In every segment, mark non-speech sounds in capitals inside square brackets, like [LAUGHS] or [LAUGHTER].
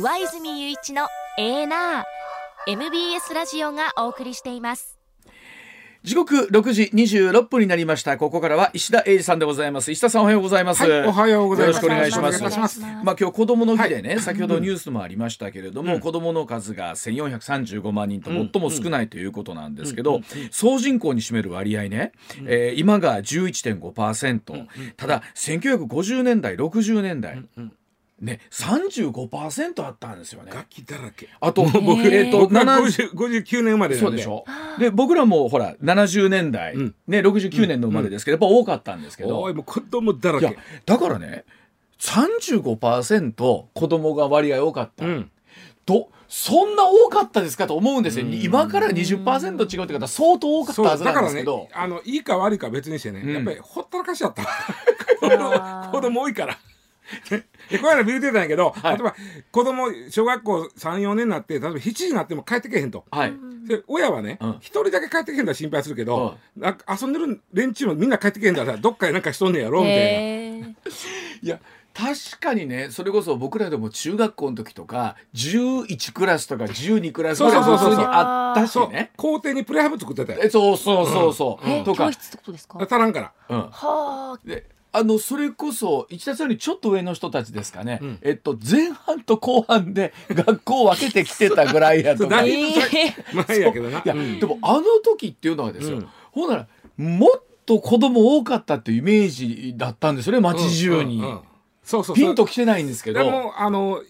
上泉雄一のエーナー。MBS ラジオがお送りしています。時刻6時26分になりました。ここからは石田英二さんでございます。石田さんおはようございます、はいおはようございます。よろしくお願いします。まあ今日子供の日でね、先ほどニュースもありましたけれども、子供の数が1435万人と最も少ないということなんですけど、総人口に占める割合ね、えー今が11.5%、ただ1950年代60年代、ね35%あったんですよね。楽器だらけ。あと、僕えっ、と僕は70 50 59年生まれそうでしょ？で僕らもほら70年代、うん。ね69年の生まれですけど、やっぱ多かったんですけど、おいもう子供だらいやけだからね35%子供が割合多かった、うん。どそんな多かったですかと思うんですよ、今から20%違うって方は相当多かったはずなだからねんですけど、あのいいか悪いかは別にしてね、うん。やっぱりほったらかしちゃった。[LAUGHS] 子供多いから。でこの間ビル出たんやけど、はい。例えば子供小学校34年になって例えば7時になっても帰ってけへんと。はい、で親はねうん。一、人だけ帰ってけへんだら心配するけど、なんか遊んでる連中もみんな帰ってけへんだらどっかでなんかしとんねやろみたいな。いや確かにねそれこそ僕らでも中学校の時とか11クラスとか12クラスぐらいそうそうそうそう。普通にあったしそう。ね校庭にプレハブ作ってたよ。えそうそうそうそう、えとか。教室ってことですか？足らんから。うん、はあ。であのそれこそ一田さんよりちょっと上の人たちですかね、うん。えっと、前半と後半で [LAUGHS] 学校を分けてきてたぐらいやとか。[LAUGHS] [LAUGHS] 前やけどな。や、うん。でもあの時っていうのはですよ、うん。ほんならもっと子供多かったっていうイメージだったんですよね街中に、そうそうそう。ピンときてないんですけど。でもあの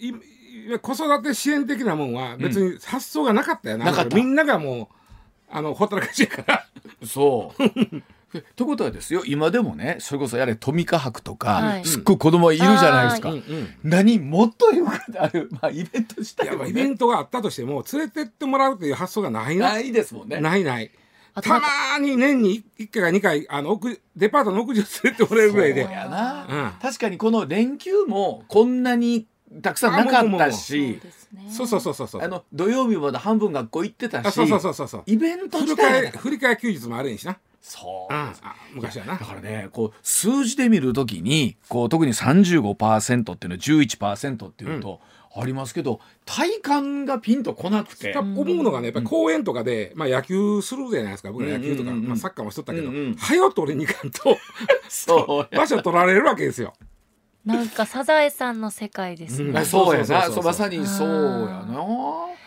子育て支援的なもんは別に発想がなかったよな、みんながもうあのほったらかしやから。そう。でということはですよ今でもねそれこそやれトミカ博とか、はい。すっごい子供いるじゃないですか。は何もっとよくある、まあ、イベントしたいよいやイベねントがあったとしても連れてってもらうという発想がない。なないですもんね。ないない。たまに年に1回か2回あの屋デパートの屋上連れてもらえるぐらいで。そうやな、うん。確かにこの連休もこんなにたくさんなかったそうしそうそうそうそうそう。あの土曜日まで半分学校行ってたしあそうそうそうそうそう。イベント振り自体が替え振り替え休日もあるんしな、そううん、あ昔はな。だからねこう数字で見るときにこう特に35%っていうのは11%っていうと、ありますけど体感がピンとこなくて。思うのがねやっぱり公園とかで、まあ、野球するじゃないですか。僕ら野球とか、うんうんうん。うんまあ、サッカーもしとったけど、うんうん。早取りに行かんと [LAUGHS] そう。場所取られるわけですよ。なんかサザエさんの世界ですうん。そうやな。そうそうそうそう。そうまさにそうやな。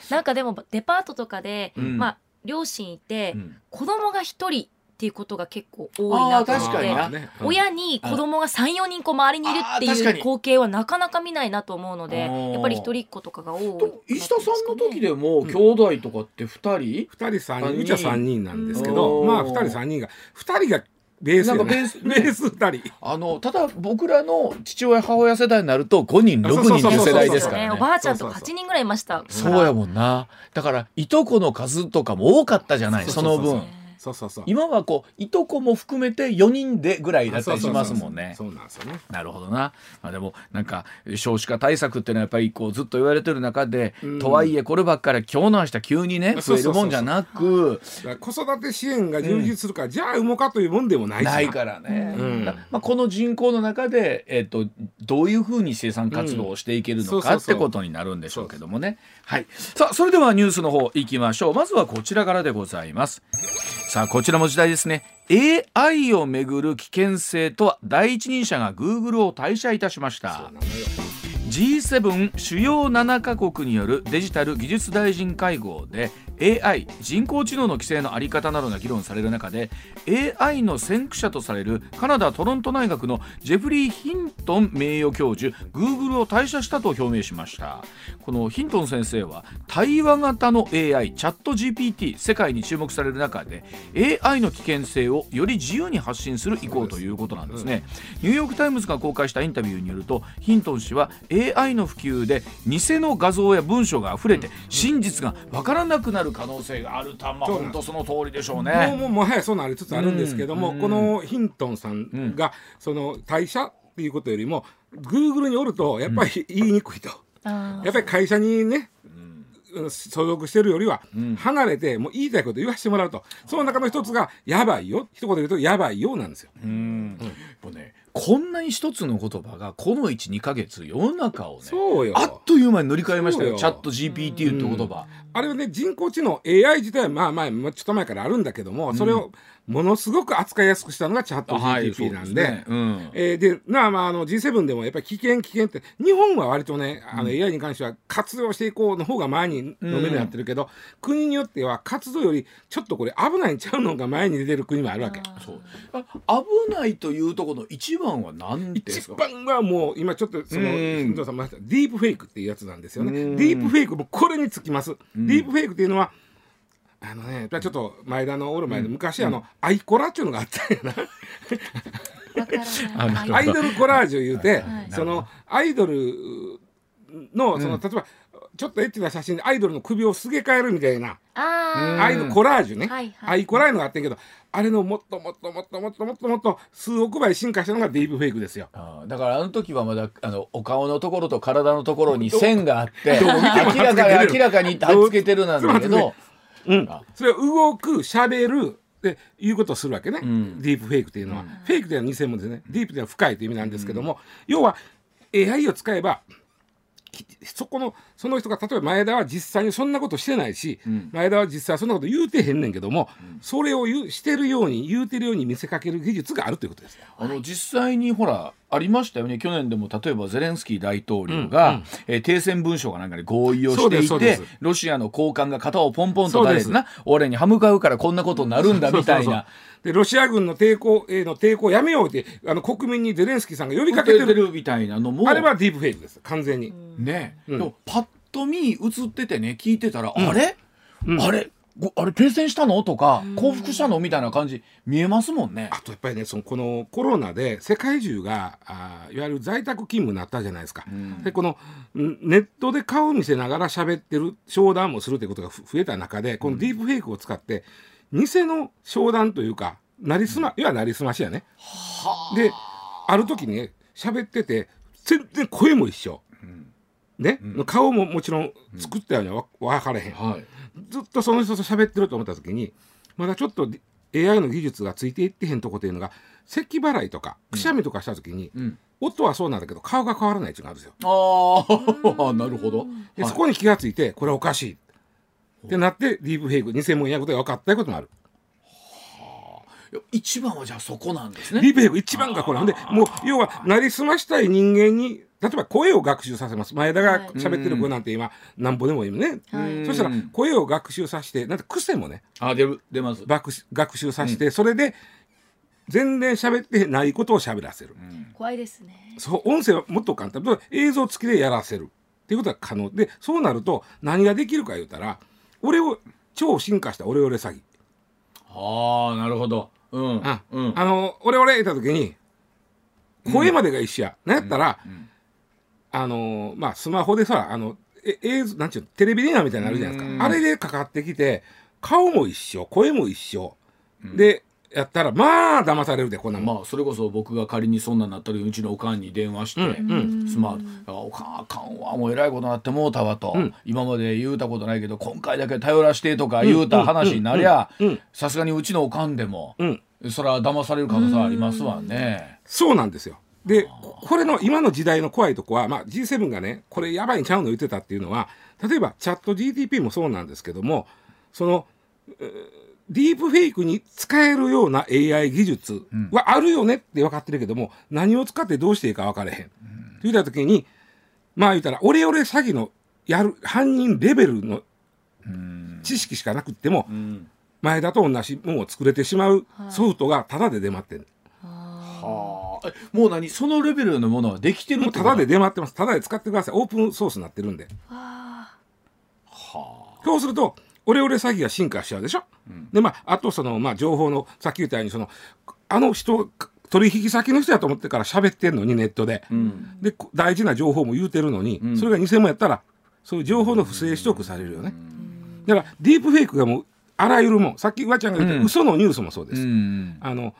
なんかでもデパートとかで、うん。まあ両親いて、うん。子供が一人っていうことが結構多いなと思って。あー確かに。なね。親に子供が34人こう周りにいるっていう光景はなかなか見ないなと思うのでやっぱり一人っ子とかが多いと石田さんの時ででも兄弟とかって2人、2人3人。三人。うちは3人なんですけうどん。まあ2人3人が2人がベースやなんかベねースベース2人。あのただ僕らの父親母親世代になると5人6人っていう世代ですからね。ね。おばあちゃんとかそうそうそう8人ぐらいいました。そうやもんな。だからいとこの数とかも多かったじゃないその分。そうそうそう。今はこういとこも含めて4人でぐらいだったりしますもんね。そうなんですよね。なるほどな、まあ、でもなんか少子化対策っていうのはやっぱりこうずっと言われてる中で、うん。とはいえこればっかり今日の明日急にね増えるもんじゃなく子育て支援が充実するから、じゃあ産もうかというもんでもないしないからね、うん。だまあ、この人口の中で、えっとどういうふうに生産活動をしていけるのか、ってことになるんでしょうけどもね。はい、さあそれではニュースの方いきましょう。まずはこちらからでございます。さあこちらも時代ですね。AI をめぐる危険性とは第一人者が Google を退社いたしました。そうなのよ。G7 主要7カ国によるデジタル技術大臣会合で AI 人工知能の規制の在り方などが議論される中で AI の先駆者とされるカナダ・トロント大学のジェフリー・ヒントン名誉教授 Google を退社したと表明しました。このヒントン先生は対話型の AI チャット GPT 世界に注目される中で AI の危険性をより自由に発信する意向ということなんですね。ニューヨーク・タイムズが公開したインタビューによるとヒントン氏は AI の普及で偽の画像や文章が溢れて真実がわからなくなる可能性があるたま本当その通りでしょうもうね。もうもはやそうなりつつあるんですけども、うん。このヒントンさんが、その退社っていうことよりもグーグルにおるとやっぱり言いにくいと、やっぱり会社にねうん。所属してるよりはん。離れてもう言いたいこと言わせてもらうと。その中の一つが「やばいよ」一言で言うと「やばいよ」なんですよ。うん。やっぱねこんなに一つの言葉がこの12か月世の中をねそうよ。あっという間に乗り換えましたよ。チャット GPT って言葉、あれはね人工知能 AI 自体はまあまあもうちょっと前からあるんだけども、それをものすごく扱いやすくしたのがチャット GPT なんで。ね。うん。えーでまあまああの G7 でもやっぱり危険危険って日本は割とねあの AI に関しては活用していこうの方が前にのめになってるけど、国によっては活動よりちょっとこれ危ないんちゃうのが前に出てる国もあるわけ。そう。あ危ないというところの一番は何です一か番はもう今ちょっとそのうん。さんもディープフェイクっていうやつなんですよね。うん。ディープフェイクもこれにつきます。ディープフェイクっていうのはあのねちょっと前田のおる前で昔あのアイコラっていうのがあったんやな。アイドルコラージュ言うてはい。そのアイドルのその例えばちょっとエッチな写真でアイドルの首をすげ替えるみたいな。あアイドルコラージュね、はいはい。アイコラーいうのがあってんけどあれのもっともっともっともっともっともっと数億倍進化したのがディープフェイクですよ。だからあの時はまだあのお顔のところと体のところに線があって明らかに明らかに貼っつけてるなんだけどうん。あ、それを動く喋るっていうことをするわけね、ん。ディープフェイクっていうのは、フェイクというのは偽物ですね。ディープというのは深いという意味なんですけども、要は AI を使えばきそこのその人が例えば前田は実際にそんなことしてないし、前田は実際はそんなこと言うてへんねんけども、それを言うしてるように言うてるように見せかける技術があるということですよ。あの実際にほらありましたよね。去年でも例えばゼレンスキー大統領が、えー停戦文書かなんかで合意をしていてロシアの高官が肩をポンポンと誰な俺に歯向かうからこんなことになるんだみたいな。でロシア軍の抵抗への抵抗をやめようってあの国民にゼレンスキーさんが呼びかかけけてるみたいなのも。あれはディープフェイクです完全に。ね、うん。でもパッと見映っててね聞いてたら、あれ、あれ？ごあれ停戦したの？とか降伏したの？みたいな感じ見えますもんね。あとやっぱりねそのこのコロナで世界中があーいわゆる在宅勤務になったじゃないですか。でこのんネットで顔を見せながら喋ってる商談もするということがふ増えた中でこのディープフェイクを使って偽の商談というかなりすま、いわゆるなりすましやね。である時にね喋ってて全然声も一緒。ね、顔ももちろん作ったようにはわ分からへん。はいずっとその人と喋ってると思った時にまだちょっと AI の技術がついていってへんとこっていうのが咳払いとかくしゃみとかした時に、ん。音はそうなんだけど顔が変わらないっていうのがあるんですよ。ああ [LAUGHS] なるほど。はい。でそこに気がついてこれはおかしい。ってなってディープフェイク偽物やことが分かったこともある。一番はじゃあそこなんですね。ディープフェイク一番がこれなんでもう要はなりすましたい人間に例えば声を学習させます。前田が喋ってる声なんて今なんぼでもいいね、はい。そしたら声を学習させてなんて癖もね。あ出る出ます。学習させて、それで全然喋ってないことを喋らせる、怖いですね。そう音声はもっと簡単。例えば映像付きでやらせる。っていうことが可能。でそうなると何ができるか言うたら俺を超進化したオレオレ詐欺、ああなるほど。うん。あうん。あのオレオレ言った時に声までが一緒や、なんやったら、あのまあスマホでさあのえ映像なんちゅうのテレビ電話みたいになのあるじゃないですうん。かあれでかかってきて顔も一緒声も一緒、でやったらまあ騙されるでこんなもん、まあそれこそ僕が仮にそんなんなった時うちのおかんに電話して、うん。スマートあ「おかんあかんわもうえらいことなってもうたわ」と、うん。今まで言うたことないけど今回だけ頼らしてとか言うた話になりゃさすがにうちのおかんでも、うん。それは騙される可能性はありますわね。そうなんですよ。で、ここれの今の時代の怖いとこは、まあ、G7 がね、これやばいんちゃうの言ってたっていうのは、例えばチャット GTP もそうなんですけども、その、えーディープフェイクに使えるような AI 技術はあるよねって分かってるけども、何を使ってどうしていいか分からへん。って言った時に、まあ言ったら、オレオレ詐欺のやる犯人レベルの知識しかなくっても、うん前田と同じものを作れてしまうソフトがタダで出回ってる。はあえもう何？そのレベルのものはできてるってこと？もうタダで出回ってます。タダで使ってください。オープンソースになってるんで。そうすると、オレオレ詐欺が進化しちゃうでしょ？で、まあ、あとその、まあ、情報の、さっき言ったように、その、あの人、取引先の人やと思ってから喋ってんのに、ネットで。で、こ大事な情報も言うてるのに、それが偽物やったら、そういう情報の不正取得されるよね。だから、ディープフェイクがもう、あらゆるもん、さっきわちゃんが言った、うん嘘のニュースもそうです。うんあの、えー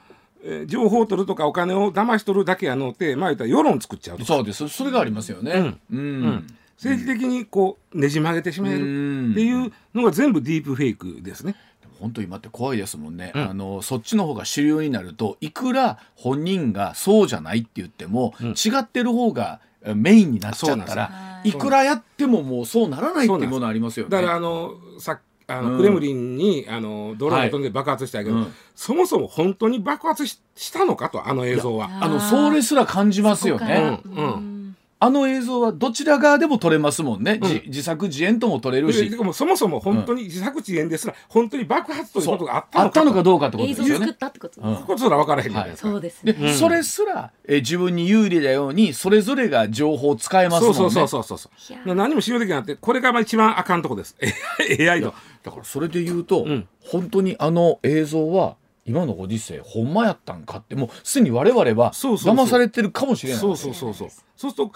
情報を取るとかお金を騙し取るだけやのって、まあ言ったら世論作っちゃうとか。そうです。それがありますよね。うん。うん。政治的にこうねじ曲げてしまえるっていうのが全部ディープフェイクですね。本当今って怖いですもんね、うん。あのそっちの方が主流になるといくら本人がそうじゃないって言っても、うん。違ってる方がえメインになっちゃったらはいいくらやってももうそうならないっていうものありますよね。だからあのさあの、うん。クレムリンにあのドローンが飛んで爆発したけど、うん。そもそも本当に爆発ししたのかとあの映像は。あのそれすら感じますよね。うんうん。うん。あの映像はどちら側でも撮れますもんね、うん。じ自作自演とも撮れるでし。でもそもそも本当に自作自演ですら、本当に爆発ということがあったあのかのかどうかってことですよね。映像を作っ。たってことですうん。ここすら分からへんじゃない。ですか。そうですで、ねそれすらえ自分に有利なようにそれぞれが情報を使えますもんね。そうそうそうそうそう。いやで何も使用できなくてこれがまあ一番あかんとこです。[LAUGHS] AI のだからそれで言うと、うん。本当にあの映像は今のご時世ほんまやったんかってもうすでに我々は騙されてるかもしれない。そうそうそうそう。そうすると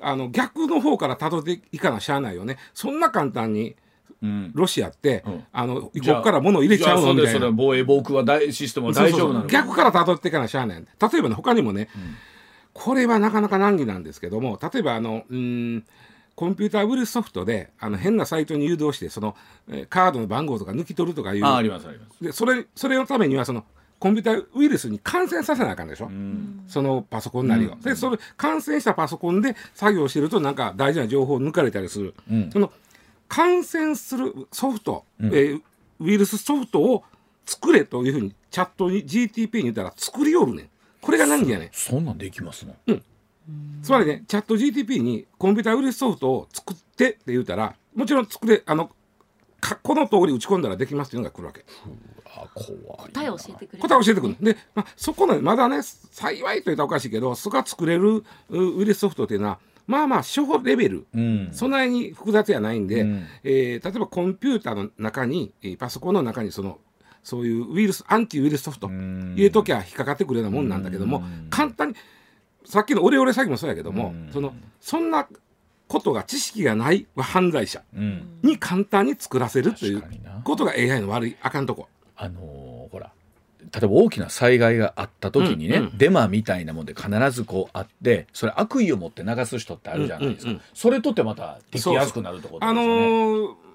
あの逆の方から辿っていかなしゃあないよね。そんな簡単にうん。ロシアって、うん。あのここから物を入れちゃうのみたいな防衛防空は大システムは大丈夫なの逆から辿っていかなしゃあない例えばね他にもね、これはなかなか難儀なんですけども例えばあのうーんコンピューターウイルスソフトであの変なサイトに誘導してその、えーカードの番号とか抜き取るとかいう。あありますあります。でそれそれのためにはそのコンピューターウイルスに感染させなあかんでしょ、うん。そのパソコンなりを、でそれ感染したパソコンで作業してるとなんか大事な情報を抜かれたりする、うん。その感染するソフト、うん。えーウイルスソフトを作れというふうにチャットに GTP に言ったら作りよるねん。これが何やねん。そんなんできますの？つまりねチャット GTP にコンピューターウイルスソフトを作ってって言うたらもちろん作れあのかこの通り打ち込んだらできますっていうのが来るわけ。答えを教えてくれる。答え教えてくる。で、まあ、そこねまだね幸いと言ったらおかしいけどそこが作れるうウイルスソフトっていうのはまあまあ小レベルうん。そんなに複雑やないんで、うん。えー例えばコンピューターの中にえーパソコンの中にそのそういうウイルスアンチウイルスソフトん。入れときゃ引っかかってくるようなもんなんだけどもうん。簡単にさっきのオレオレ詐欺もそうやけどもうん。そのそんなことが知識がない犯罪者うん。に簡単に作らせるということが AI の悪いあかんとこ。あのーほら例えば大きな災害があった時にね、うんうん。デマみたいなもんで必ずこうあってそれ悪意を持って流す人ってあるじゃないですか、うんうんうん。それとってまたできやすくなるってことですあのよね。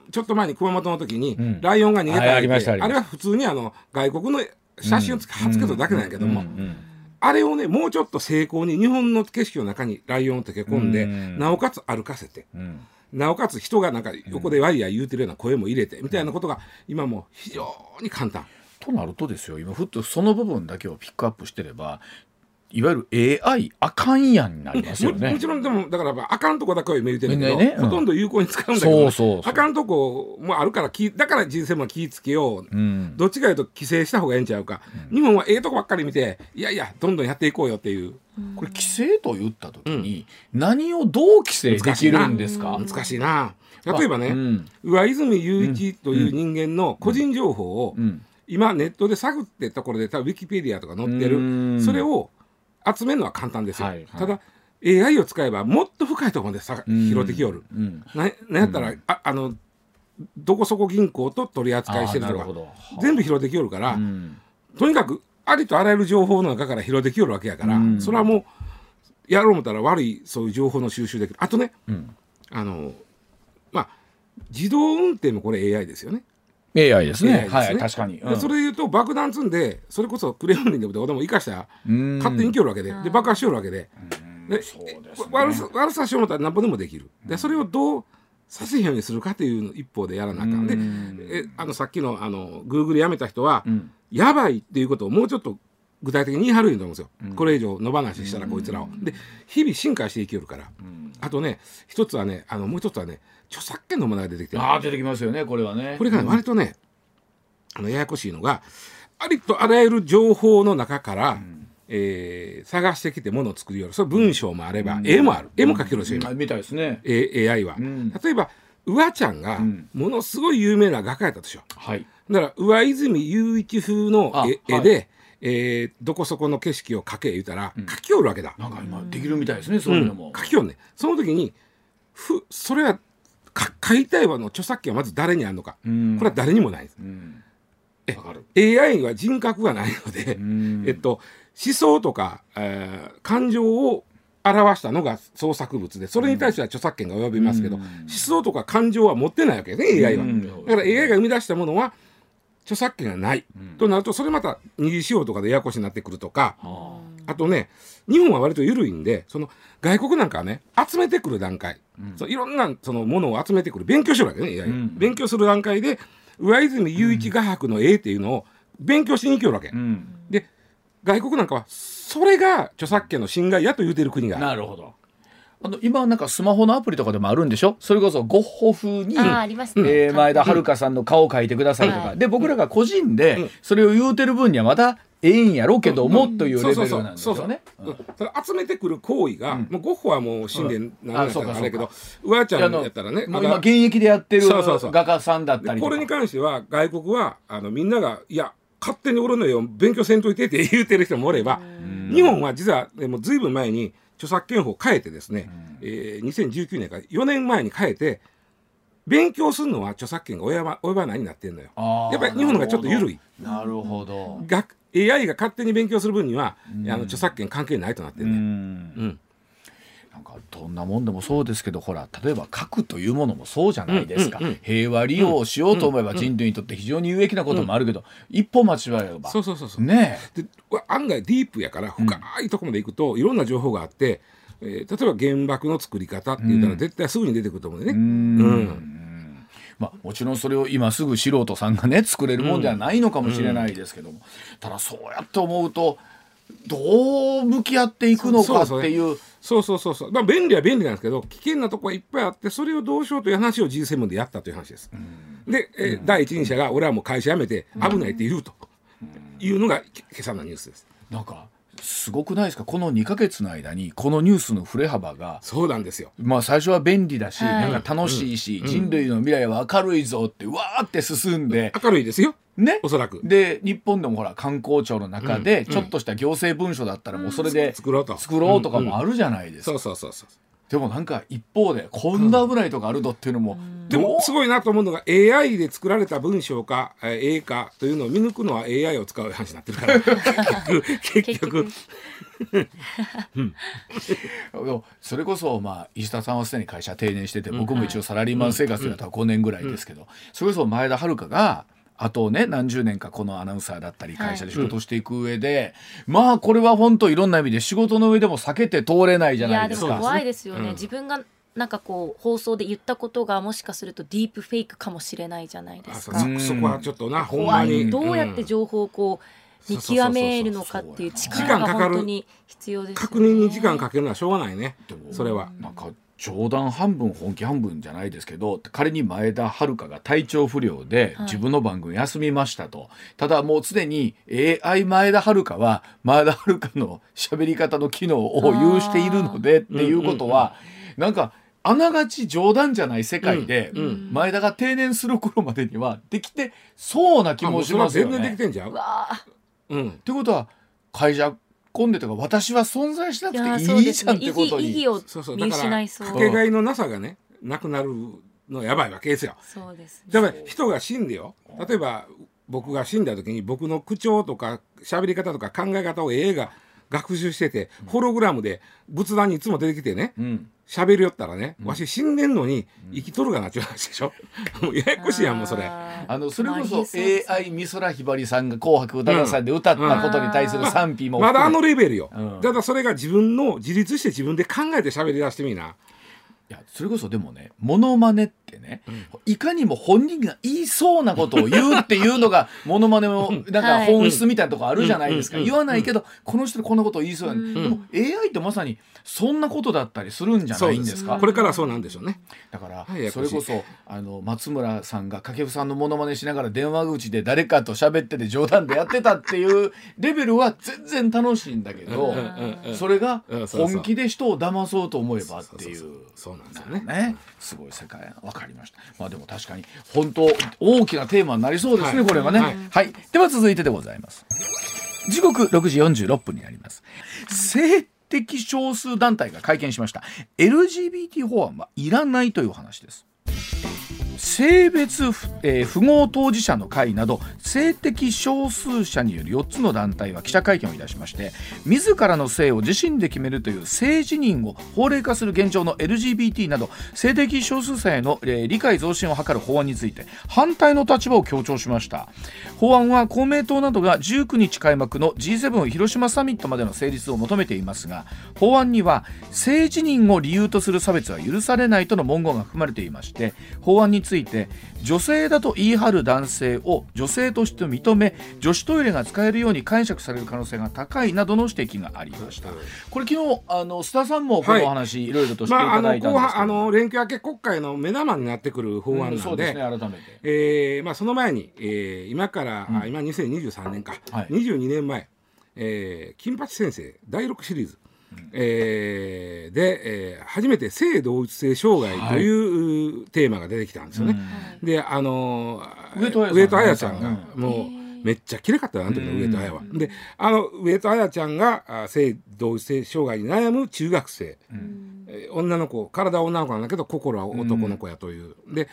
ーちょっと前に熊本の時に、うん。ライオンが逃げたりあれは普通にあの外国の写真を貼っつけただけなんやけども、うんうんあれをねもうちょっと精巧に日本の景色の中にライオンを溶け込んで、うんなおかつ歩かせてうんなおかつ人がなんか横でワイヤー言うてるような声も入れてみたいなことが今もう非常に簡単。となるとですよ今ふっとその部分だけをピックアップしてればいわゆる AI あかんやんになりますよね。もも。ちろんでもだからまああかんとこだけは見えてるけど、ねねうん。ほとんど有効に使うんだけど、そうあかんとこもあるから気だから人生も気ぃつけよう、うん。どっちかいうと規制した方がええんちゃうか、日本はええとこばっかり見ていやいやどんどんやっていこうよっていう。これ規制と言った時に、何をどう規制できるんですか？難しいな。例えばね、うん。上泉雄一という人間の個人情報を、うん。今ネットで探ってところで多分ウィキペディアとか載ってうん。るそれを集めるのは簡単ですよ、はいはい。ただ AI を使えばもっと深いところまでさうん拾ってきよる、うんななんやったら、ああのどこそこ銀行と取り扱いしてるとか全部拾ってきよるから、うん。とにかくありとあらゆる情報の中から拾ってきよるわけやから、うん。それはもうやろう思ったら悪いそういう情報の収集できる。あとねうん。あのまあ自動運転もこれ AI ですよね。AI ですね。AI ですね。はい確かに、でそれで言うと爆弾積んでそれこそクレヨンリンでもどこでも生かしたうん。勝手に来よるわけで,、で爆破しよるわけで。でそうですね。悪さ悪さしよう思ったら何ぼでもできる。でそれをどうさせへんようにするかというの一方でやらなあかん。でうん。えあのさっきのあの Google 辞めた人は、うん。やばいっていうことをもうちょっと具体的に言い張るんだと思うんですよ、これ以上野放ししたらこいつらを。で日々進化していけるから、あとね一つはねあのもう一つはね著作権の問題が出てきてる。ああ出てきますよねこれはね。これがね割とねあのややこしいのがありとあらゆる情報の中から、えー探してきてものを作りよるそれ文章もあれば、絵もある。絵も描けるし、今みたいですね。A- AI は、ん。例えばうわちゃんがん。ものすごい有名な画家やったとしよう。はい。だから上泉雄一風のあ絵,、はい。で、えーどこそこの景色を描け言うたら、描きよるわけだ、なんか今できるみたいですねそういうのも、書きよんねその時にふそれはか書いたいわの著作権はまず誰にあるのか、うん。これは誰にもないです。うん。え AI は人格がないので、ん。えっと、思想とか、えー感情を表したのが創作物でそれに対しては著作権が及びますけど、うん。思想とか感情は持ってないわけですね AI は、うん。だから AI が生み出したものは著作権がない、となるとそれまた二次使用とかでややこしになってくるとか。あ。とね日本は割と緩いんでその外国なんかはね集めてくる段階、そういろんなそのものを集めてくる。勉強してるわけね、勉強する段階で上泉雄一画伯の絵っていうのを勉強しに来るわけ、うん。で外国なんかはそれが著作権の侵害やと言うてる国がある。なるほどあの今なんかスマホのアプリとかでもあるんでしょ？それこそゴッホ風にあーありますね、えー前田遥さんの顔を描いてくださいとか、はい。で僕らが個人うん。でそれを言うてる分にはまたええんやろうけどもというレベルなんですよね。うん。それ集めてくる行為が、うん。もうゴッホはもう死んで何年あかそうかそうかあれやけど上ちゃんいやあのやったらね今現役でやってるそうそうそう。画家さんだったりとこれに関しては外国はあのみんながいや勝手に俺の絵を勉強せんといてって言うてる人もおれば、うん。日本は実はでもずいぶん前に著作権法を変えてですね、えー2019年から4年前に変えて勉強するのは著作権が及ば及ばないになってるのよ。やっぱり日本の方がちょっと緩い。なるほど。が AI が勝手に勉強する分には、うんあの著作権関係ないとなってうるね。んうんなんかどんなもんでもそうですけどほら例えば書くというものもそうじゃないですか、うんうんうん。平和利用しようと思えばうん人類にとって非常に有益なこともあるけど、一歩間違えればそうそうそうそう。ねで案外ディープやから深いところまで行くといろんな情報があって、えー例えば原爆の作り方って言ったらうん。絶対すぐに出てくると思うんえうでね。ん。まあ、もちろんそれを今すぐ素人さんがね作れるもんではないのかもしれないですけども、ただそうやって思うとどう向き合っていくのかっていうそうそうそうそう。まあ便利は便利なんですけど危険なとこはいっぱいあってそれをどうしようという話を G7 でやったという話です。で、えー第一人者が俺はもう会社辞めて危ないって言うと、いうのが今朝のニュースです。なんかすごくないですか？この2ヶ月の間にこのニュースの振れ幅がそうなんですよ。まあ最初は便利だし、はいなんか楽しいし、人類の未来は明るいぞってうわーって進んで、明るいですよ。ね？おそらく。で日本でもほら観光庁の中でうんちょっとした行政文書だったらもうそれで作ろうと。作ろうとかもあるじゃないですか、そうそうそうそう。でもなんか一方でこんな危ないとこあるぞっていうのも、でどうもすごいなと思うのが AI で作られた文章か、えー絵かというのを見抜くのは AI を使う話になってるから。[LAUGHS] 結局結局。それこそまあ石田さんはすでに会社定年してて僕も一応サラリーマン生活でやったら5年ぐらいですけど、それこそ前田遥があとね何十年かこのアナウンサーだったり会社で仕事をしていく上で、まあこれは本当いろんな意味で仕事の上でも避けて通れないじゃいやないでか。ですも怖いですよね、うん。自分がなんかこう放送で言ったことがもしかするとディープフェイクかも必要ないじゃないですか。うん。そこはちょっとなほん怖い。まにどうやって情報をこう見極めるのかっていう力が時間かかる本当に必要ですよね。確認に時間かけるのはしょうがないね。それは。なん。か冗談半分本気半分じゃないですけど仮に前田遥が体調不良ではい。自分の番組休みましたと、ただもうすでに AI 前田遥は前田遥の喋り方の機能を有しているのでっていうことは、なんかあながち冗談じゃない世界で、うん。うん。前田が定年する頃までにはできてそうな気もしますよあもうそれは全然でね。きてんじゃん。うん。ってことは会社込んでとか私は存在しなくていいじゃんってことに。意義を見失いそう。かけがえのなさがねなくなるのやばいわけですよ。そうですね。だから人が死んでよ。例えば僕が死んだ時に僕の口調とか喋り方とか考え方を AI が学習してて、ホログラムで仏壇にいつも出てきてね。うん喋りよったらね、わし死んでんのに生きとるがなっちゅう話でしょ？[LAUGHS] もうややこしいやんもうそれ。あのそれこまあそ AI 美空ひばりさんが「紅白歌合戦」で歌ったことに対する賛否も。まだあのレベルよ、うん。ただそれが自分の自立して自分で考えて喋り出してみな。いやそれこそでもねモノマネってね、いかにも本人が言いそうなことを言うっていうのが [LAUGHS] モノマネのなんか本質みたいなとこあるじゃないですか、うん言わないけど、この人こんなことを言いそうやね、うん。でも AI ってまさにそんなことだったりするんじゃないんですか。これからはそうなんでしょうね。だからそれこそあの松村さんが掛布さんのモノマネしながら電話口で誰かと喋ってて冗談でやってたっていうレベルは全然楽しいんだけどうんうんうんそれが本気で人を騙そうと思えばっていう。そうなんですよね。ね。すごい世界分かりました。まあでも確かに本当大きなテーマになりそうですね、はい。これはね。はい。はい、では続いてでございます。時刻6時46分になります。性的少数団体が会見しました。LGBT 法案はいらないという話です性別、えー、符号当事者の会など性的少数者による4つの団体は記者会見をいたしまして自らの性を自身で決めるという性自認を法令化する現状の LGBT など性的少数者への、えー、理解増進を図る法案について反対の立場を強調しました。法案は公明党などが19日開幕の G7 広島サミットまでの成立を求めていますが法案には性自認を理由とする差別は許されないとの文言が含まれていまして法案について女性だと言い張る男性を女性として認め女子トイレが使えるように解釈される可能性が高いなどの指摘がありました。これ昨日あの須田さんもこのお話、はい、いろいろとしていただいたんですけど、まあ、あの連休明け国会の目玉になってくる法案なんで、うん、そうですね改めて、えーまあ、その前に、えー、今から、うん、今2023年か、はい、22年前、えー、金八先生第6シリーズえー、で、えー、初めて性同一性障害という、はい、テーマが出てきたんですよね。うん、であの上戸彩ちゃんがもう。めっちゃ綺麗かったよあの時の上戸彩は。であの上戸彩ちゃんが性同一性障害に悩む中学生、うん、えー、女の子体は女の子なんだけど心は男の子やという。で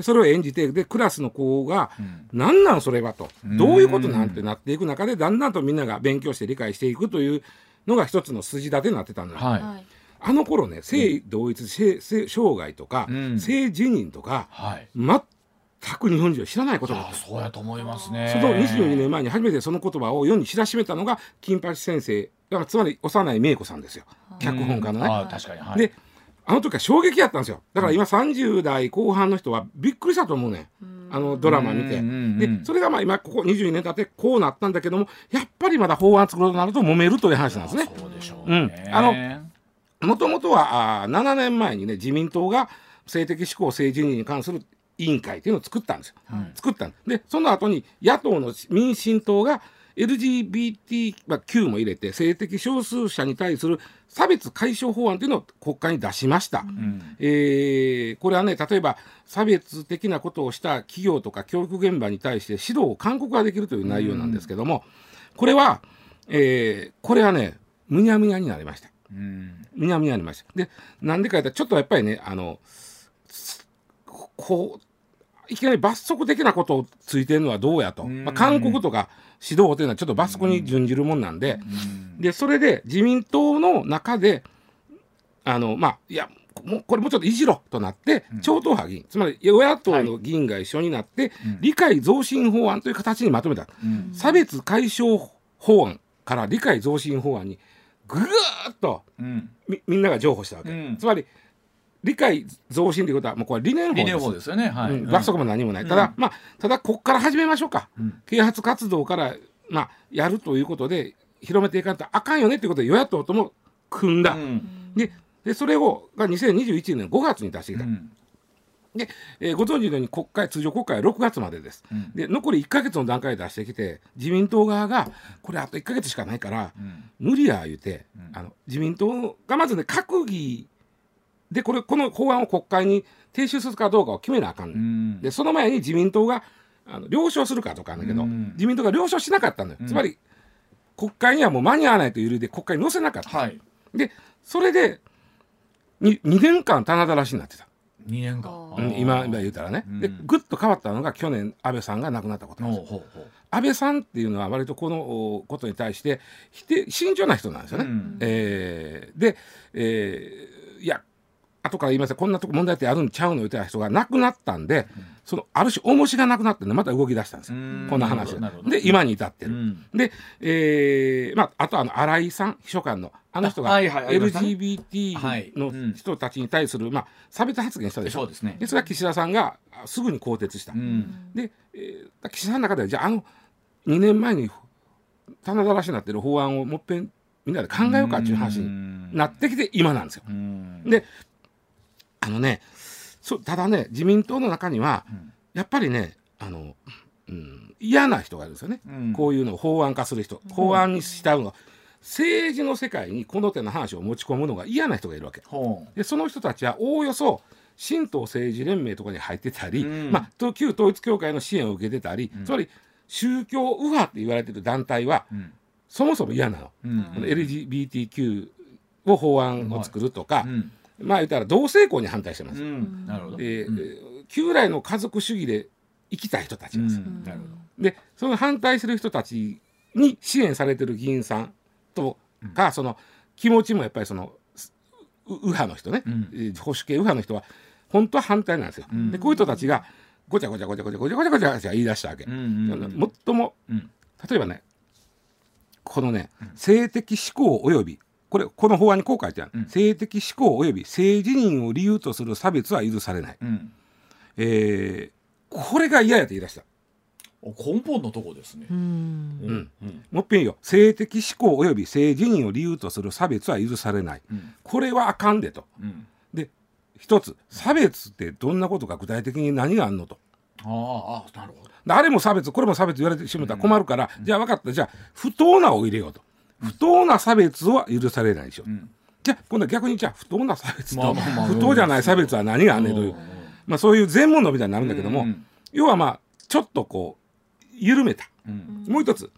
それを演じてでクラスの子が「何なんそれは」と「どういうことなん?」てなっていく中でだんだんとみんなが勉強して理解していくというのが一つの筋立てになってたんだよ。はい。あの頃ね性同一性性障害とか、うん、性自認とか、はい、全く日本人は知らないことだった。そうやと思いますね。その22年前に初めてその言葉を世に知らしめたのが金八先生つまり幼い芽子さんですよ。脚本家のね。あ確かに、はい、であの時は衝撃やったんですよ。だから今30代後半の人はびっくりしたと思うね、うん、あのドラマ見て。でそれがまあ今ここ22年経ってこうなったんだけどもやっぱりまだ法案作るとなると揉めるという話なんですね。そうでしょう、うん、あのもともとはあ7年前にね自民党が性的指向性自認に関する委員会っていうのを作ったんですよ。はい、作ったでその後に野党の民進党が LGBTQ も入れて性的少数者に対する差別解消法案というのを国会に出しました、うん、えー、これはね例えば差別的なことをした企業とか教育現場に対して指導を勧告ができるという内容なんですけども、これは、えー、これはねむにゃむにゃになりました。むにゃむにゃになりました。でなんでか言ったらちょっとやっぱりねあのこういきなり罰則的なことをついてるのはどうやと、まあ、勧告とか指導というのはちょっと罰則に準じるもんなんで、でそれで自民党の中であのまあいやこれもうちょっといじろとなって、超党派議員。つまり与野党の議員が一緒になって、理解増進法案という形にまとめた、差別解消法案から理解増進法案にぐーっとみみんなが譲歩したわけ、つまり理解増進ということはもうこれ理念法です。理念法ですよね、はい。うん、罰則も何もない、ただ、まあただここから始めましょうか、啓発活動からまあやるということで広めていかないとあかんよねということで与野党とも組んだ、ででそれをが2021年5月に出してきた。で、えー、ご存知のように国会通常国会は6月までです、うん、で残り1か月の段階で出してきて自民党側がこれあと1か月しかないから、うん、無理や言うて、うん、あの自民党がまずね閣議でこれこの法案を国会に提出するかどうかを決めなあかん、うん、でその前に自民党があの了承するかとかだけど、うん、自民党が了承しなかったのよ、うん、つまり国会にはもう間に合わないという理由で国会に載せなかった、はい、でそれで 2, 2年間棚だらしになってた。2年間、うん、今今言うたらね、でぐっと変わったのが去年安倍さんが亡くなったこと。なんです安倍さんっていうのは割とこのことに対して否定慎重な人なんですよね。うん、えー、で、えー、いや後から言いますこんなとこ問題ってあるんちゃうの言ってた人が亡くなったんで、うん、そのある種重しがなくなってねまた動き出したんですよ。こんな話で。今に至ってる、うん、で、えーまあ、あとあの新井さん秘書官のあの人が LGBT の人たちに対する、まあ、差別発言したでしょ、そうですね、でそれは岸田さんがすぐに更迭した、うん、で、えー、岸田さんの中ではじゃああの2年前に棚ざらしになってる法案をもっぺんみんなで考えようかっていう話になってきて今なんですよ。であのねそただね自民党の中には、うん、やっぱりねあの、うん、嫌な人がいるんですよね、うん、こういうのを法案化する人、法案に従うの。政治の世界にこの手の話を持ち込むのが嫌な人がいるわけ。でその人たちはおおよそ新党政治連盟とかに入ってたり、うん、まあ、旧統一教会の支援を受けてたり、つまり宗教右派って言われてる団体は、そもそも嫌なの。うん、LGBTQ を法案を作るとか、まあ言ったら同性婚に反対してます。うん、なるほど。で、うん、旧来の家族主義で生きた人たちです、うん。なるほど。でその反対する人たちに支援されてる議員さんとか、その気持ちもやっぱりそのう右派の人ね、保守系右派の人は本当は反対なんですよ。ん。でこういう人たちがごちゃごちゃごちゃごちゃごちゃごちゃごちゃごちゃ言い出したわけ。うんうんうん。もっともうん。例えばねこのね、性的指向及びこれこの法案にこう書いてある、うん。性的指向及び性自認を理由とする差別は許されない、うん。えーこれが嫌やと言い出した、お根本のとこですね。うん。うんうん。もっぺんよ性的指向及び性自認を理由とする差別は許されない。うん。これはあかんでと。うん。で一つ差別ってどんなことか具体的に何があんのと。あああなるほど。あれも差別これも差別言われてしまったら困るから、じゃあ分かった。じゃあ不当なを入れようと不当な差別は許されないでしょ、うん。じゃあ今度は逆にじゃあ不当な差別と不当じゃない差別は何があんねんという、まあ、そういう全問答みたいになるんだけども、うん要はまあちょっとこう緩めた。うん。もう一つ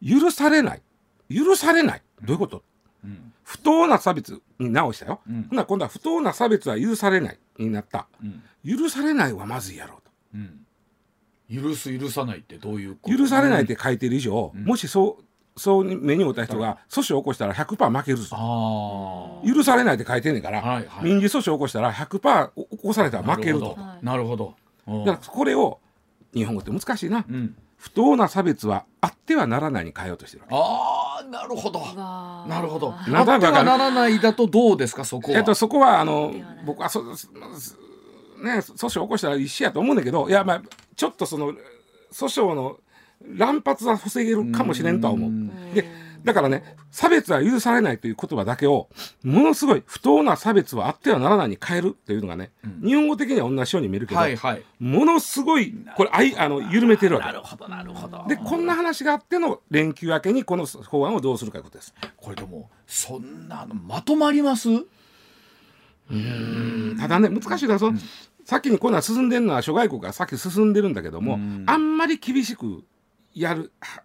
許されない。許されない。どういうこと？うん。不当な差別に直したよ、うん。ほな今度は不当な差別は許されないになった。うん。許されないはまずいやろうと。うん。許す許さないってどういうこと？許されないって書いてる以上、うん。もしそうそうに目に遭った人が訴訟を起こしたら100%負けるぞ。ああ許されないって書いてんねんから、はいはい。民事訴訟を起こしたら100%起こされたら負けると。なるほど。だからこれを日本語って難しいな。うん。不当な差別はあってはならないに変えようとしてるわああなるほど。なるほど。なってはならないだとどうですかそこけ、は。えっと、そこはあの僕はそすね訴訟を起こしたら一緒やと思うんだけどいやまあちょっとその訴訟の乱発は防げるかもしれんとは思う。ん。でだからね差別は許されないという言葉だけをものすごい不当な差別はあってはならないに変えるというのがね、うん。日本語的には同じように見えるけど、はいはい。ものすごいこれあいあの緩めてるわけ。なるほどなるほど。でこんな話があっての連休明けにこの法案をどうするかということです。これでもそんなのまとまります？ただね難しいのはその、先にこんなん進んでるのは諸外国が先進んでるんだけども、うん。あんまり厳しくやるは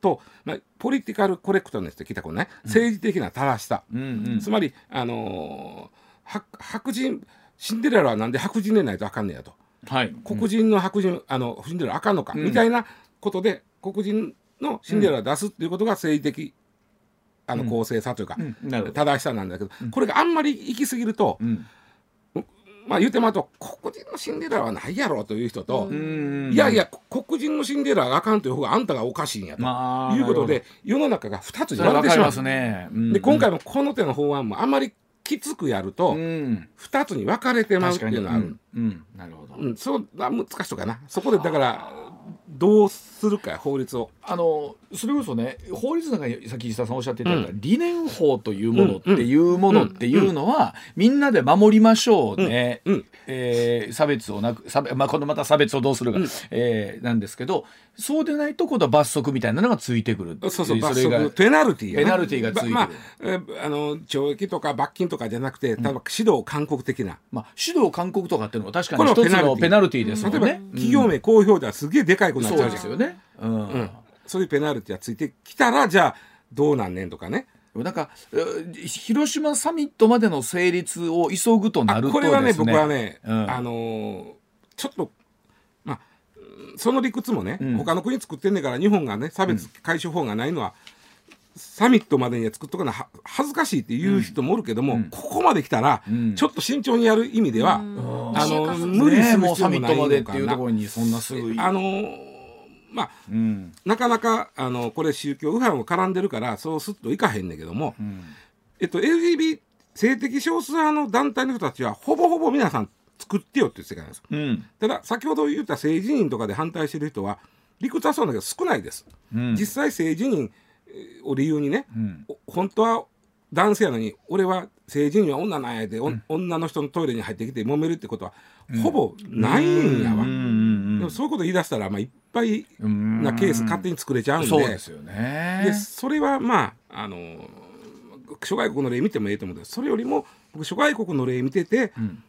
と、まあ、ポリティカルコレクトネスって聞いたことない、政治的な正しさ、うんうん。つまり、あのー白白人シンデレラはなんで白人でないとあかんねやと？はい。黒人の白人、あのシンデレラあかんのか、うん。みたいなことで黒人のシンデレラを出すっていうことが政治的あのうん。公正さというか、正しさなんだけど、これがあんまり行き過ぎると、うんまあ言うてもらうと黒人のシンデレラはないやろという人と、うんいやいや黒人のシンデレラがあかんという方があんたがおかしいんやと、まあいうことで世の中が2つにそれてしまうね。うん。で今回もこの手の法案もあんまりきつくやるとうん。2つに分かれてまうっていうのはある、うん。うん。なるほど。うん、そうだ難しいとかな。そこでだからどうするか法律を。あのそれこそね法律なんかさっき石田さんおっしゃっていただいた、理念法というものっていうものっていうのは、みんなで守りましょうね、うん。うん。えー差別をなく差別、まあ、このまた差別をどうするか、えーなんですけどそうでないと今度は罰則みたいなのがついてくるそうそう罰れが則ペナルティーやなペナルティーがついてる。ままあえあの懲役とか罰金とかじゃなくて例えば指導勧告的な、まあ、指導勧告とかっていうのは確かに一つのはペナルティーですもん例えばね。企業名公表ではすげえでかいことになっちそうゃうじゃんですよね。うん。うん、そういうペナルティーがついてきたらじゃあどうなんねんとかね。なんかえー広島サミットまでの成立を急ぐとなるとこれはね僕はね、うん。あのーちょっとまあうんその理屈もね、うん。他の国作ってんねんから日本がね差別解消法がないのは、サミットまでには作っとかなは恥ずかしいっていう人もおるけども、うん。ここまで来たら、うん。ちょっと慎重にやる意味では、うん。あの無理する必要もないミットまでってのかないうところにそんなすぐあのーまあうん。なかなかあのこれ宗教右派も絡んでるからそうすっといかへんねんけども、うん。えっと、LGBT 性的少数派の団体の人たちはほぼほぼ皆さん作ってよっていう世界なんですうん。ただ先ほど言った性自認とかで反対してる人は理屈はそうだけど少ないです、うん。実際性自認えーを理由にね、うん。お本当は男性やのに俺は性自認は女なんやで、お女の人のトイレに入ってきて揉めるってことはほぼないんやわ、うんうんでもそういうこと言い出したら、まあ、いなケース勝手に作れちゃうんで,、そうですよね。でそれはまああの諸外国の例見てもいいと思うんですそれよりも僕諸外国の例見てて、ん。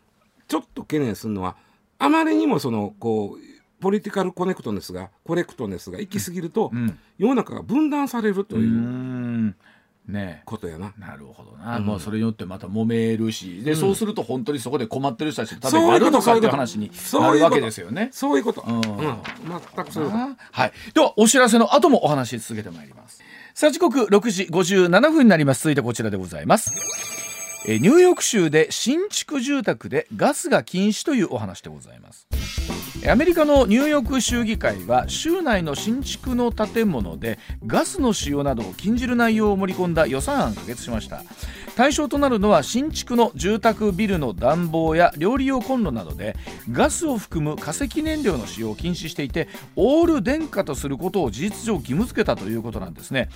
ちょっと懸念するのはあまりにもそのこうポリティカルコネクトネスがコレクトネスが行き過ぎると、うん。世の中が分断されるとう。いう、んねことやな。なるほどな、うんもうそれによってまた揉めるしで、うんそうすると本当にそこで困ってる人たちそういうこと例えばあるのかって話になるわけですよね。そういうこと。うんうん、全くそういうこと。はい。では、お知らせの後もお話し続けてまいります。さあ、時刻6時57分になります。続いてこちらでございます。えーニューヨーク州で新築住宅でガスが禁止というお話でございます。アメリカのニューヨーク州議会は州内の新築の建物でガスの使用などを禁じる内容を盛り込んだ予算案を可決しました。対象となるのは新築の住宅ビルの暖房や料理用コンロなどでガスを含む化石燃料の使用を禁止していてオール電化とすることを事実上義務付けたということなんですね。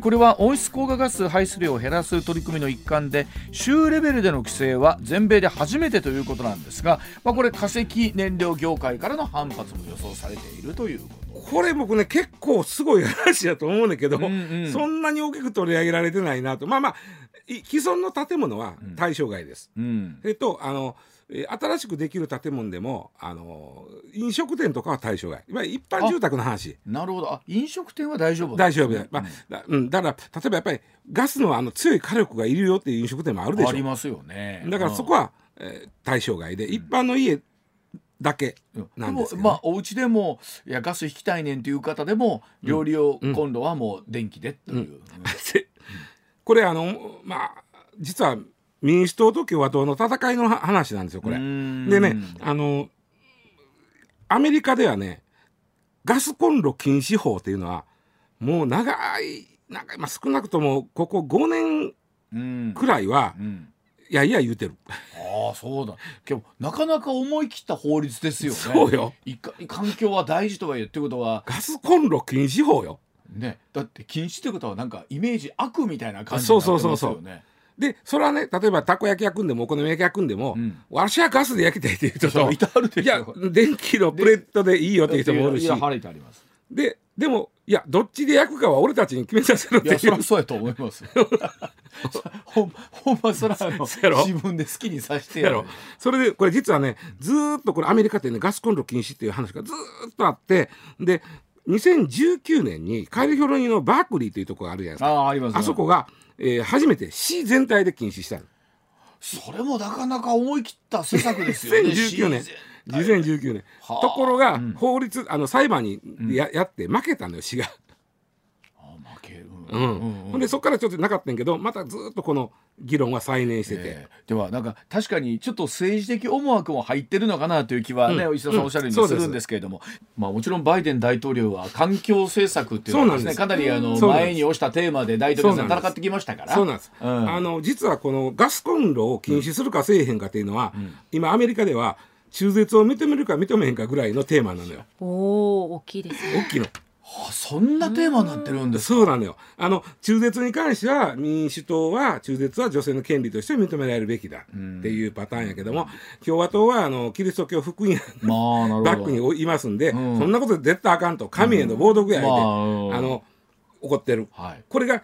これは温室効果ガス排出量を減らす取り組みの一環で州レベルでの規制は全米で初めてということなんですが、まあ、これ化石燃料業界からの反発も予想されているということ。これ僕ね結構すごい話だと思うんだけど、うんうん。そんなに大きく取り上げられてないなと。まあまあい既存の建物は対象外です。うん。えっとあのえー新しくできる建物でもあの飲食店とかは対象外。いわゆる一般住宅の話。なるほど。あ飲食店は大丈夫大丈夫だ,、まあうん。だうん、だから例えばやっぱりガスのあの強い火力がいるよっていう飲食店もあるでしょ。ありますよね。だからそこは、えー対象外で一般の家だけうん。なんですね。もまあお家でもいやガス引きたいねんという方でも料理用コンロはもう電気でという、うん。で [LAUGHS] これあのまあ実は民主党と共和党の戦いのは話なんですよこれ。でねあのアメリカではねガスコンロ禁止法っていうのはもう長い長い、まあ、少なくともここ5年うん。くらいはうんいやいや言うてる。ああそうだ。けどなかなか思い切った法律ですよね。そうよ。いか環境は大事とは言うってことはガスコンロ禁止法よ。ね。だって禁止ってことはなんかイメージ悪みたいな感じになってますよね。そうそうそうそう。でそれはね例えばたこ焼き焼くんでもお好み焼き焼くんでも、うん。わしはガスで焼きたいっていう人とそういたあるでいや電気のプレートでいいよっていう人もおるし。ででもいやどっちで焼くかは俺たちに決めさせろっいていう。やそりゃそうやと思います。[LAUGHS] ほんほんまそら自分で好きにさせてやろ。それでこれ実はねずーっとこれアメリカってねガスコンロ禁止っていう話がずーっとあってで2019年にカリフォルニアのバークリーというところがあるじゃないですか。ああありますあそこが、えー初めて市全体で禁止したの。それもなかなか思い切った施策ですよね。[LAUGHS] 2019年2019年。はあ。ところがうん。法律あの裁判にや,、やって負けたのよ市が。あ負けるうん。ほんでそこからちょっとなかったんやけどまたずーっとこの議論は再燃してて、えーではなんか確かにちょっと政治的思惑も入ってるのかなという気はね、うん。石田さんおっしゃるようにす。るんですけれども、まあもちろんバイデン大統領は環境政策っていうのはです。ねかなりあの前に押したテーマで大統領選戦ってきましたから。そうなんです、うん。あの実はこのガスコンロを禁止するかせえへんかっていうのは、ん。今アメリカでは中絶を認めるか認めへんかぐらいのテーマなのよ。おお大きいですね。大きいの。あそんなテーマになってるんですそうなのよ。あの中絶に関しては民主党は中絶は女性の権利として認められるべきだっていうパターンやけども、共和党はあのキリスト教福音まあなるほど。バックにいますんで、うん。そんなこと絶対あかんと。神への冒涜や言うて、まあうん。あの怒ってる。はい。これが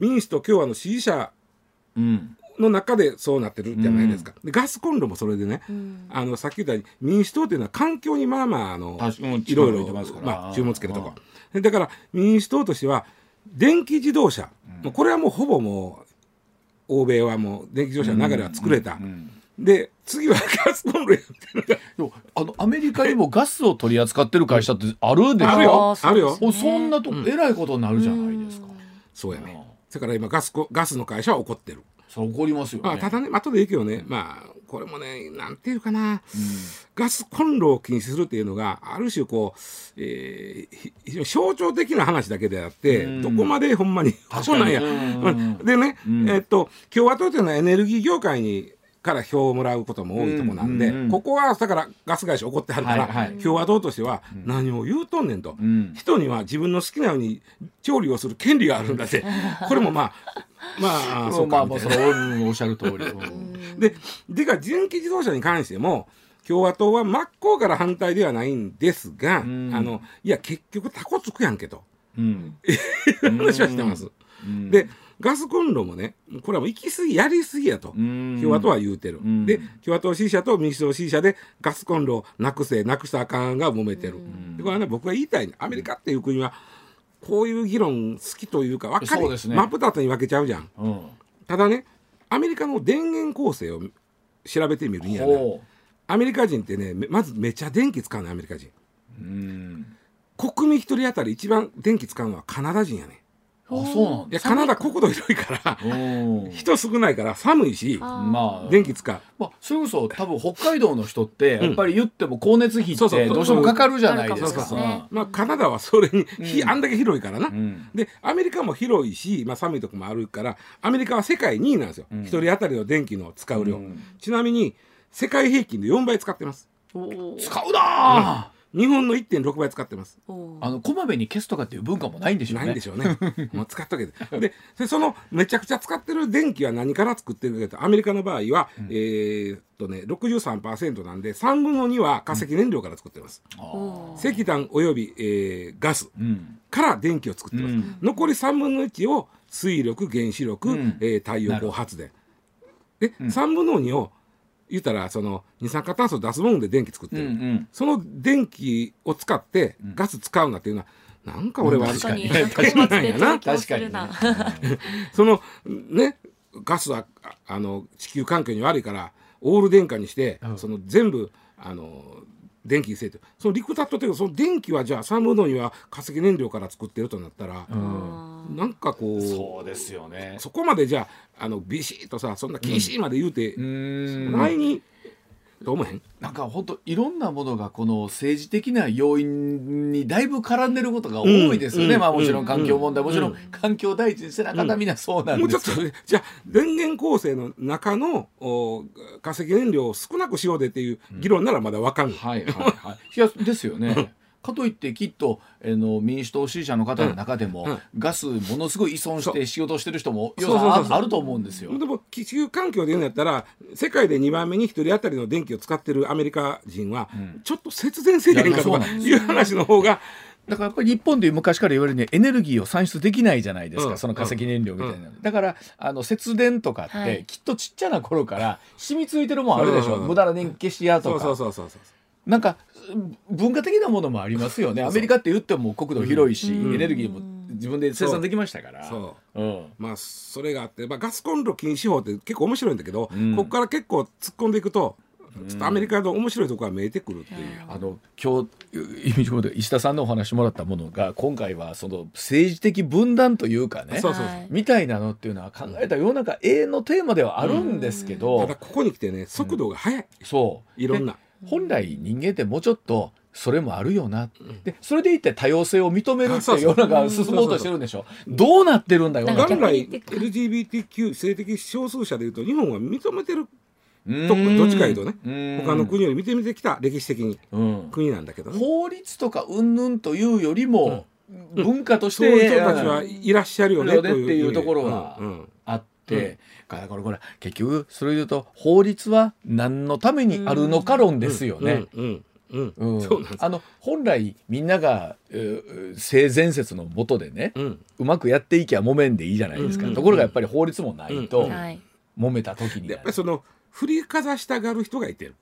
民主と共和の支持者うんの中でそうなってるじゃないですか、でガスコンロもそれでね、うん。あのさっき言ったように民主党っていうのは環境にまあまああのいろいろますから。まあ、注文つけるとこ。だから民主党としては電気自動車、もうこれはもうほぼもう欧米はもう電気自動車の流れは作れた、うんで次はガスコンロやってる。あのアメリカにもガスを取り扱ってる会社ってあるでしょ？あるよ。あるよ。そんなとこ、えらいことになるじゃないですか。そうやね。だから今ガスコガスの会社は怒ってる、それ怒りますよね。まあ、ただね後で言うけどね。まあこれもねなんていうかな、ガスコンロを禁止するっていうのがある種こう、えーひ非常に象徴的な話だけであって、うん。どこまでほんまに確かに。こうなんや、うん。うんでね、うん。えっと共和党というのはエネルギー業界にから票をもらうことも多いとこなんで、うんうんうん。ここはだからガス会社怒ってはるから、はいはい。共和党としては何を言うとんねんと、うん。人には自分の好きなように調理をする権利があるんだってこれもまあ [LAUGHS] まあそうまあまあそかみたいな。れはうんおっしゃる通り。うん。[LAUGHS] で、でか電気自動車に関しても、共和党は真っ向から反対ではないんですが、うん。あのいや、結局、タコつくやんけと、うん。[LAUGHS] 話はしてます。うん。で、ガスコンロもね、これはもう行き過ぎ、やり過ぎやと、うん。共和党は言うてる。ん。で、共和党支持者と民主党支持者で、ガスコンロをなくせ、なくしたらあかんが揉めてる。でこれはね、僕が言いたいね、アメリカっていう国は、こういう議論好きというか分かりそうですね。真っ二つに分けちゃうじゃん。うん。ただねアメリカの電源構成を調べてみるにはねほアメリカ人ってねめまずめっちゃ電気使うのアメリカ人。国民一人当たり一番電気使うのはカナダ人やねあそうなんだ。いやカナダ国土広いからうん人少ないから寒いしまあ電気使う。まあ、それこそ多分北海道の人ってやっぱり言っても光熱費ってどうしてもかかるじゃないですか。まあカナダはそれに、ひうん。あんだけ広いからな、うん。でアメリカも広いし、まあ、寒いとこもあるからアメリカは世界2位なんですよ、うん。一人当たりの電気の使う量、うん。ちなみに世界平均で4倍使ってます。使うなあ、日本の1.6倍使ってます。あのこまめに消すとかっていう文化もないんでしょうね。ないんでしょうね。[LAUGHS] もう使っとけてででそのめちゃくちゃ使ってる電気は何から作ってるかというとアメリカの場合は、えーっとね63%なんで3分の2は化石燃料から作ってます、あー石炭および、えーガスうん。から電気を作ってます、うん。残り3分の1を水力原子力、うん。えー太陽光発電。で、3分の2を言ったらその二酸化炭素を出すもので電気作ってうんうる、ん。その電気を使ってガス使うなっていうのはなんか俺は確かに。変なんかうまくなんやな出てる気がするなそのねガスはああの地球環境に悪いからオール電化にして、うん。その全部あの電気にせえと。そのリクタットというかその電気はじゃあ3分の2は化石燃料から作ってるとなったら、うんなんかこうそうですよね。そこまでじゃああのビシッとさそんな禁止まで言うて、うん。前にどう思えへん？なんか本当いろんなものがこの政治的な要因にだいぶ絡んでることが多いですよね、うん。まあもちろうん。ん環境問題、うんもちろん。環境第一にせな方みん。なそうなんもうちょっとですよ、じゃあ電源構成の中のお化石燃料を少なくしようでっていう議論ならまだわかんない、はいはいはい。いやですよねかといってきっとあの民主党支持者の方の中でも、うん。うん。ガスものすごい依存して仕事をしてる人もああると思うんですよ。でも地球環境で言うんやったら世界で2番目に1人当たりの電気を使ってるアメリカ人は、ん。ちょっと節電せえへんかとかいう話の方がだからやっぱり日本でいう昔から言われるねエネルギーを産出できないじゃないですか、うん。その化石燃料みたいな、だからあの節電とかって、はい。きっとちっちゃな頃から染みついてるもんあるでしょ、うん。無駄な電気消し屋とか。そうそうそうそうそうなんか文化的なものもありますよね。アメリカって言っても国土広いし、うん。エネルギーも自分で生産できましたから。そう。うん。まあそれがあって、まあ、ガスコンロ禁止法って結構面白いんだけど、うん。ここから結構突っ込んでいくとちょっとアメリカの面白いところが見えてくるっていう。あの今日石田さんのお話もらったものが今回はその政治的分断というかねそうそうはいみたいなのっていうのは考えた世の中永遠のテーマではあるんですけど、ただここに来てね速度が速い、そう。いろんな。本来人間ってもうちょっとそれもあるよな、でそれでいって多様性を認めるって世の中が進もうとしてるんでしょ？どうなってるんだよ元来 LGBTQ 性的少数者でいうと日本は認めてるうん。どどっちかいうとねうん。他の国より見てみてきた歴史的にうん。国なんだけどね。法律とか云々というよりも、文化としそういうて人たちはいらっしゃるよねよね。っていうところは。うんうん。これこれ結局それで言うと法律は何のためにあるのか論ですよね。うんうんうんうん。そうなんです。あの本来みんなが性善説のもとでね、うん。うまくやっていきゃ揉めんでいいじゃないですか、うんところがやっぱり法律もないと、うんはい。揉めた時にでやっぱりその振りかざしたがる人がいてる。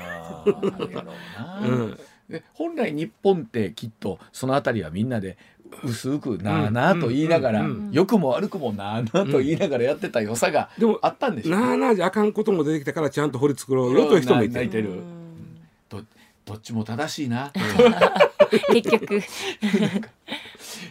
あーあるやろうな、うん。で本来日本ってきっとそのあたりはみんなで薄くなあなあと言いながら、うんうん良くも悪くもなあなあと言いながらやってた良さがでもあったんでしょうね。なあなあじゃあかんことも出てきたからちゃんと法律作ろうよという人もいて。る。どどっちも正しいな、[LAUGHS] 結局。で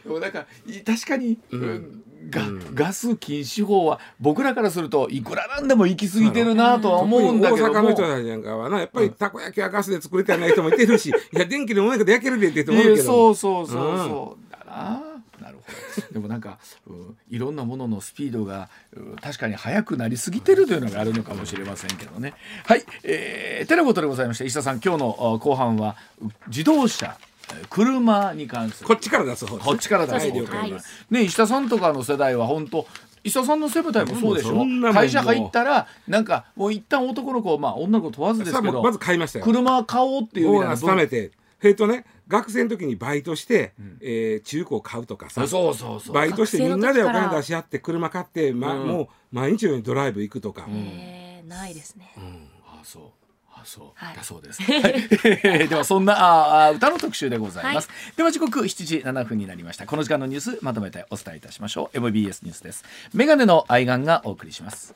[LAUGHS] もなんかい確かに、うん。ガうん。ガス禁止法は僕らからするといくらなんでも行き過ぎてるなとは思うんだけど特に大阪のも人たちなんかはなやっぱりたこ焼きはガスで作りたいない人もいてるしいや電気でもないけど焼けるでって言っていもるけどやそうそうそうそう、だななるほど。でもなんか、うんいろんなもののスピードが、うん確かに速くなりすぎてるというのがあるのかもしれませんけどね。はい、えー、てなことでございまして石田さん今日のあ後半はう自動車えー車に関する。こっちから出す方こっちから出す方ね石田さんとかの世代は本当石田さんの世代もそうでしょ会社入ったらなんかもう一旦男の子まあ女の子問わずですけどまず買いましたよ。車買おうっていうみたいなめてえっとね学生の時にバイトして、えー中古を買うとかさ。そうそうそう。バイトしてみんなでお金出し合って車買って、まうん。もう毎日のようにドライブ行くとか、えーないですね。あそう。ああそう、はい。だそうです。はい。[LAUGHS] ではそんなああ歌の特集でございます。では時刻7時7分になりました。この時間のニュースまとめてお伝えいたしましょう。MBS ニュースです。メガネの愛玩がお送りします。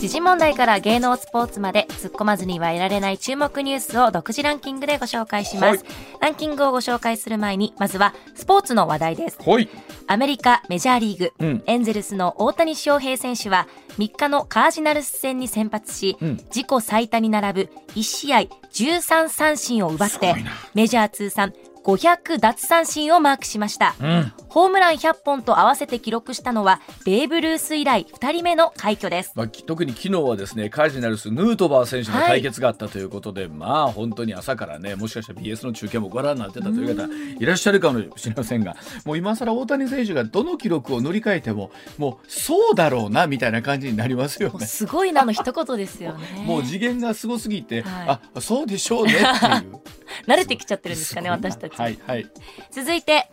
時事問題から芸能スポーツまで突っ込まずにはいられない注目ニュースを独自ランキングでご紹介します、ランキングをご紹介する前にまずはスポーツの話題です。はい。アメリカメジャーリーグ、うん。エンゼルスの大谷翔平選手は3日のカージナルス戦に先発し、うん。自己最多に並ぶ1試合13三振を奪ってメジャー通算500奪三振をマークしました、うん。ホームラン100本と合わせて記録したのはベーブ・ルース以来2人目の快挙です。まあ、き特に昨日はですねカージナルスヌートバー選手の対決があったということで、まあ本当に朝からねもしかしたら BS の中継もご覧になってたという方いらっしゃるかもしれませんがもう今更大谷選手がどの記録を塗り替えてももうそうだろうなみたいな感じになりますよね。すごいなの一言ですよね。もう [LAUGHS] 次元がすごすぎて、はあそうでしょうねっていう。[LAUGHS] 慣れてきちゃってるんですかね [LAUGHS] 私たち、はいはい。続いて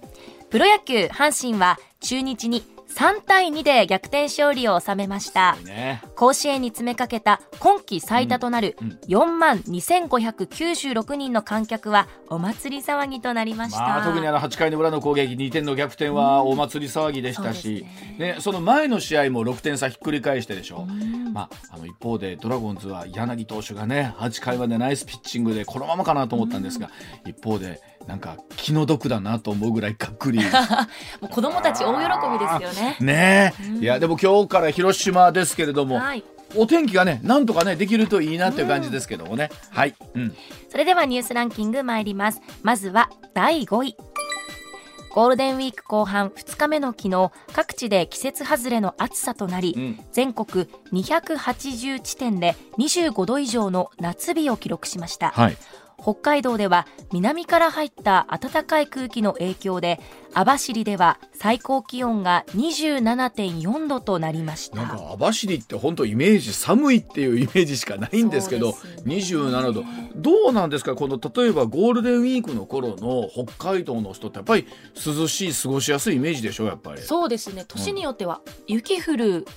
プロ野球阪神は中日に3対2で逆転勝利を収めました。ね。甲子園に詰めかけた今季最多となるうんうん。4万2596人の観客はお祭り騒ぎとなりました、まあ、特にあの8回の裏の攻撃2点の逆転は大祭り騒ぎでしたし、そうね。その前の試合も6点差ひっくり返してでしょ、うん。まあ、あの一方でドラゴンズは柳投手がね8回までナイスピッチングでこのままかなと思ったんですが、一方でなんか気の毒だなと思うぐらいがっくり。[LAUGHS] もう子供たち大喜びですよね。ねえ、いやでも今日から広島ですけれども、はい。お天気がねなんとかねできるといいなっていう感じですけどもね、はい、うん、それではニュースランキング参ります。まずは第5位。ゴールデンウィーク後半2日目の昨日各地で季節外れの暑さとなり、うん。全国280地点で25度以上の夏日を記録しました、はい北海道では南から入った暖かい空気の影響で網走では最高気温が27.4度となりました。なんか網走って本当イメージ寒いっていうイメージしかないんですけどすね。27度。どうなんですか？この例えばゴールデンウィークの頃の北海道の人ってやっぱり涼しい過ごしやすいイメージでしょ？やっぱり。そうですね。年によっては雪降る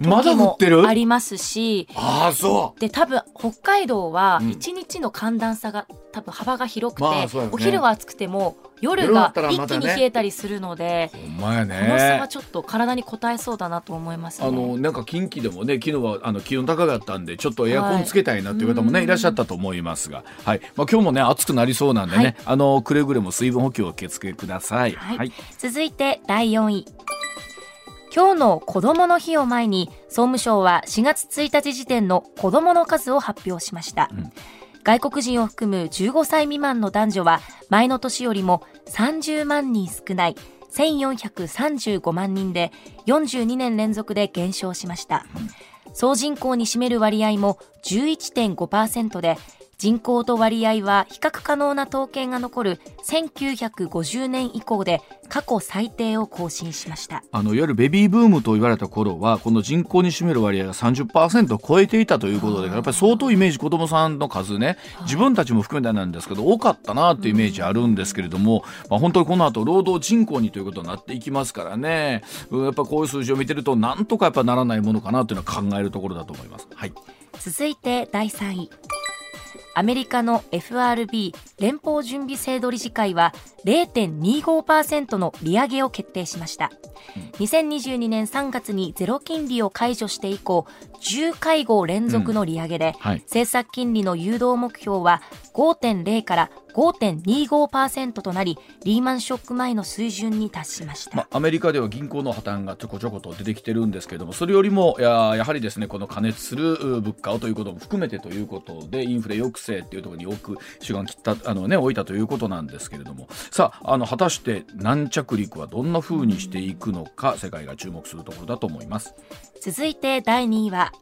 まだ降ってる？ありますし。ああそで多分北海道はうん。1日の寒暖差が多分幅が広くて、まあね。お昼は暑くても夜が一気に冷えたりするので、うほんまやこの差はねちょっと体に応えそうだなと思いますね。あのなんか近畿でもね昨日はあの気温高かったんでちょっとエアコンつけたいなっていう方もね、はいい、らっしゃったと思いますが、はい。まあ、今日もね暑くなりそうなんでね、はい。あのくれぐれも水分補給をお気をつけください。はい。続いて第4位今日の子どもの日を前に総務省は4月1日時点の子どもの数を発表しました、うん。外国人を含む15歳未満の男女は前の年よりも30万人少ない1435万人で42年連続で減少しました、総人口に占める割合も11.5%で人口と割合は比較可能な統計が残る1950年以降で過去最低を更新しました。あのいわゆるベビーブームと言われた頃はこの人口に占める割合が30%を超えていたということでやっぱり相当イメージ子どもさんの数ね自分たちも含めてなんですけど多かったなっていうイメージあるんですけれども、まあ、本当にこの後労働人口にということになっていきますからね。うんやっぱこういう数字を見てるとなんとかやっぱならないものかなというのは考えるところだと思います。はい。続いて第3位アメリカの FRB 連邦準備制度理事会は0.25%の利上げを決定しました。2022年3月にゼロ金利を解除して以降10会合連続の利上げで、はい。政策金利の誘導目標は5.0から5.25%となりリーマンショック前の水準に達しました、まあ、アメリカでは銀行の破綻がちょこちょこと出てきてるんですけれどもそれよりもややはりですねこの加熱するう物価をということも含めてということでインフレ抑制っていうところに多く主眼切ったあの、ね、置いたということなんですけれどもさああの果たして軟着陸はどんな風にしていくのか世界が注目するところだと思います。続いて第2位は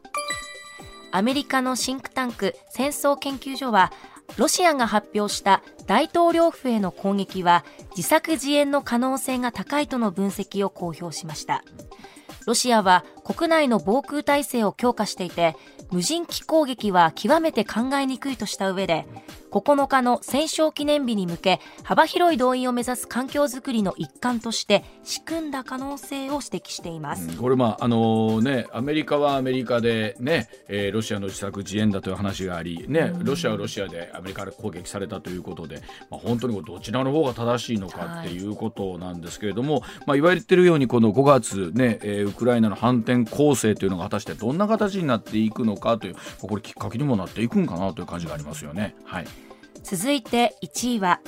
アメリカのシンクタンク戦争研究所はロシアが発表した大統領府への攻撃は自作自演の可能性が高いとの分析を公表しました。ロシアは国内の防空体制を強化していて無人機攻撃は極めて考えにくいとした上で9日の戦勝記念日に向け幅広い動員を目指す環境づくりの一環として仕組んだ可能性を指摘しています、うん、これまああのー、ねアメリカはアメリカでね、えー、ロシアの自作自演だという話がありね、ロシアはロシアでアメリカで攻撃されたということで、まあ、本当にどちらの方が正しいのかっていうことなんですけれども、はいまあ、言われてるようにこの5月ね、えー、ウクライナの反転攻勢というのが果たしてどんな形になっていくのかというこれきっかけにもなっていくんかなという感じがありますよね。はい続いて1位は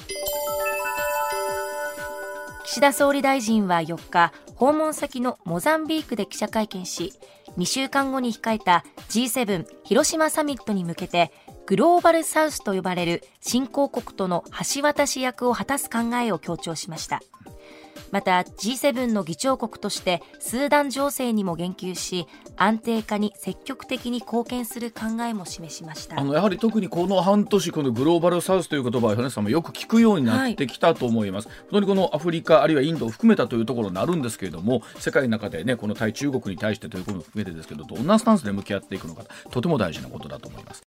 岸田総理大臣は4日訪問先のモザンビークで記者会見し2週間後に控えた G7 広島サミットに向けてグローバルサウスと呼ばれる新興国との橋渡し役を果たす考えを強調しましたまた G7 の議長国としてスーダン情勢にも言及し安定化に積極的に貢献する考えも示しました。あのやはり特にこの半年このグローバルサウスという言葉は米さんもよく聞くようになってきたと思います、はい、本当にこのアフリカあるいはインドを含めたというところになるんですけれども世界の中でねこの対中国に対してということも含めてですけどどんなスタンスで向き合っていくのかとても大事なことだと思います。